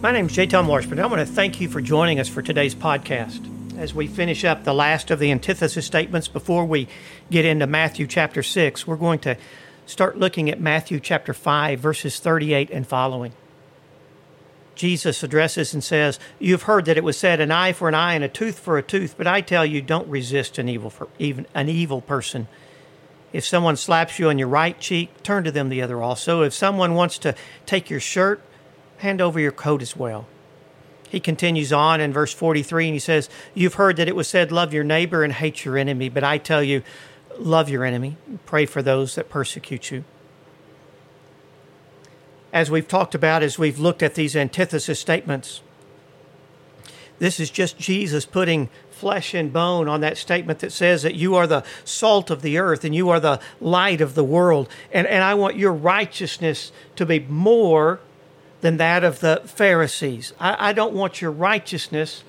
My name is J. Tom Washburn. I want to thank you for joining us for today's podcast. As we finish up the last of the antithesis statements before we get into Matthew chapter 6, we're going to start looking at Matthew chapter 5, verses 38 and following. Jesus addresses and says, You've heard that it was said, an eye for an eye and a tooth for a tooth, but I tell you, don't resist an evil, for, even an evil person. If someone slaps you on your right cheek, turn to them the other also. If someone wants to take your shirt, hand over your coat as well. He continues on in verse 43 and he says, You've heard that it was said, Love your neighbor and hate your enemy, but I tell you, love your enemy, pray for those that persecute you. As we've talked about, as we've looked at these antithesis statements, this is just Jesus putting flesh and bone on that statement that says that you are the salt of the earth and you are the light of the world. And, and I want your righteousness to be more than that of the Pharisees. I, I don't want your righteousness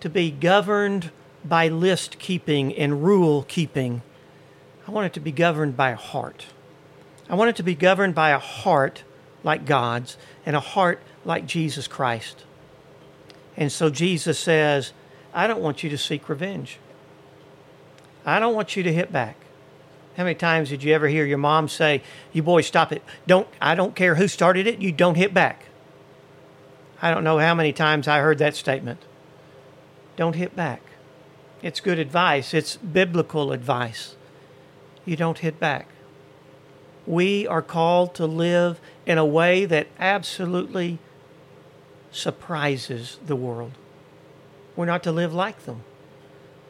to be governed by list keeping and rule keeping. I want it to be governed by a heart. I want it to be governed by a heart like God's and a heart like Jesus Christ. And so Jesus says, I don't want you to seek revenge. I don't want you to hit back. How many times did you ever hear your mom say, "You boys stop it. Don't I don't care who started it, you don't hit back." I don't know how many times I heard that statement. Don't hit back. It's good advice. It's biblical advice. You don't hit back. We are called to live in a way that absolutely surprises the world. We're not to live like them.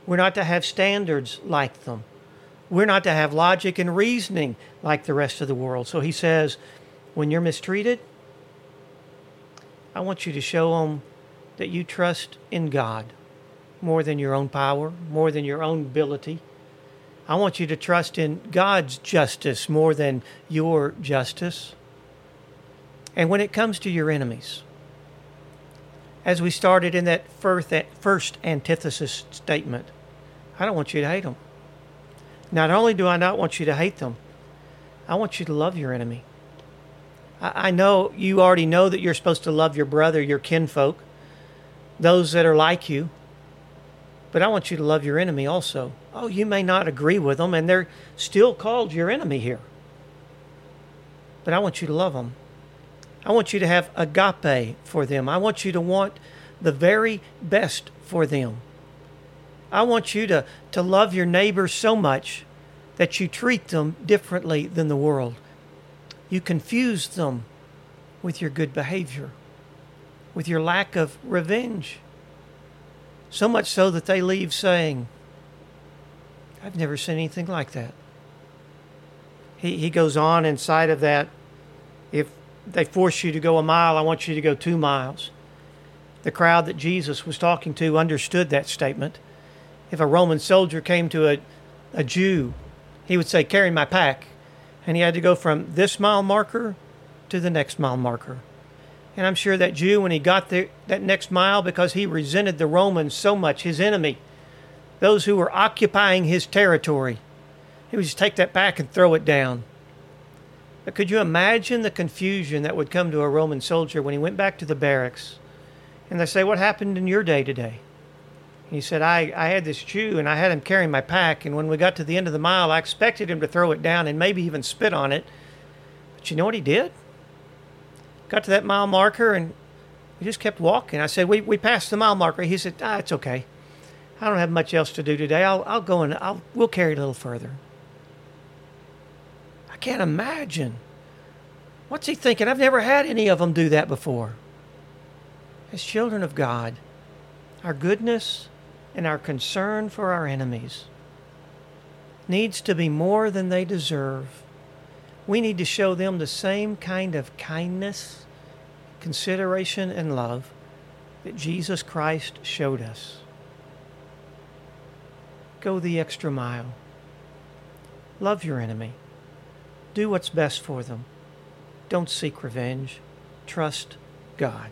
We're not to have standards like them. We're not to have logic and reasoning like the rest of the world. So he says, when you're mistreated, I want you to show them that you trust in God more than your own power, more than your own ability. I want you to trust in God's justice more than your justice. And when it comes to your enemies, as we started in that first, antithesis statement, I don't want you to hate them. Not only do I not want you to hate them, I want you to love your enemy. I, I know you already know that you're supposed to love your brother, your kinfolk, those that are like you, but I want you to love your enemy also. Oh, you may not agree with them, and they're still called your enemy here. But I want you to love them. I want you to have agape for them. I want you to want the very best for them. I want you to, to love your neighbor so much that you treat them differently than the world. You confuse them with your good behavior, with your lack of revenge. So much so that they leave saying, I've never seen anything like that. He, he goes on inside of that. If they force you to go a mile, I want you to go two miles. The crowd that Jesus was talking to understood that statement if a Roman soldier came to a, a Jew, he would say, Carry my pack. And he had to go from this mile marker to the next mile marker. And I'm sure that Jew, when he got there, that next mile, because he resented the Romans so much, his enemy, those who were occupying his territory, he would just take that back and throw it down. But could you imagine the confusion that would come to a Roman soldier when he went back to the barracks and they say, What happened in your day today? He said, I, I had this Jew and I had him carrying my pack. And when we got to the end of the mile, I expected him to throw it down and maybe even spit on it. But you know what he did? Got to that mile marker and he just kept walking. I said, We, we passed the mile marker. He said, Ah, it's okay. I don't have much else to do today. I'll, I'll go and I'll, we'll carry it a little further. I can't imagine. What's he thinking? I've never had any of them do that before. As children of God, our goodness and our concern for our enemies needs to be more than they deserve. We need to show them the same kind of kindness, consideration, and love that Jesus Christ showed us. Go the extra mile. Love your enemy. Do what's best for them. Don't seek revenge. Trust God.